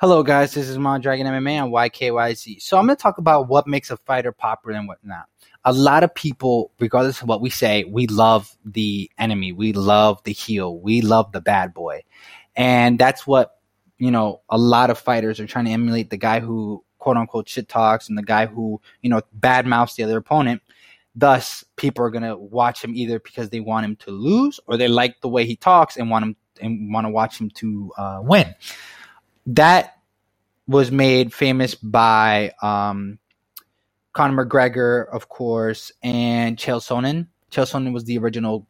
Hello, guys. This is Mon Dragon MMA on YKYZ. So I'm going to talk about what makes a fighter popular and whatnot. A lot of people, regardless of what we say, we love the enemy. We love the heel. We love the bad boy. And that's what, you know, a lot of fighters are trying to emulate the guy who quote unquote shit talks and the guy who, you know, bad mouths the other opponent. Thus, people are going to watch him either because they want him to lose or they like the way he talks and want him and want to watch him to uh, win that was made famous by um, Conor McGregor, of course, and Chael Sonnen. Chael Sonnen was the original.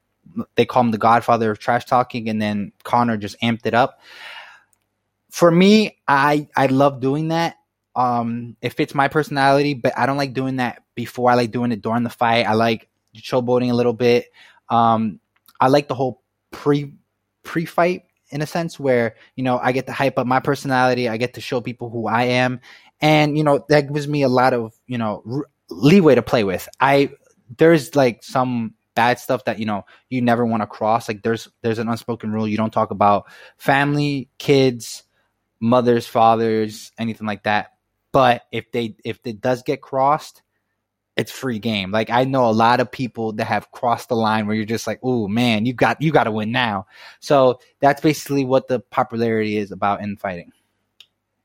They call him the Godfather of trash talking, and then Conor just amped it up. For me, I I love doing that. Um, it fits my personality, but I don't like doing that before. I like doing it during the fight. I like showboating a little bit. Um, I like the whole pre pre fight in a sense where you know I get to hype up my personality, I get to show people who I am, and you know that gives me a lot of you know r- leeway to play with. I there's like some bad stuff that you know you never want to cross. Like there's there's an unspoken rule you don't talk about family, kids, mothers, fathers, anything like that. But if they if it does get crossed, it's free game. Like I know a lot of people that have crossed the line where you're just like, oh man, you got you got to win now. So that's basically what the popularity is about in fighting.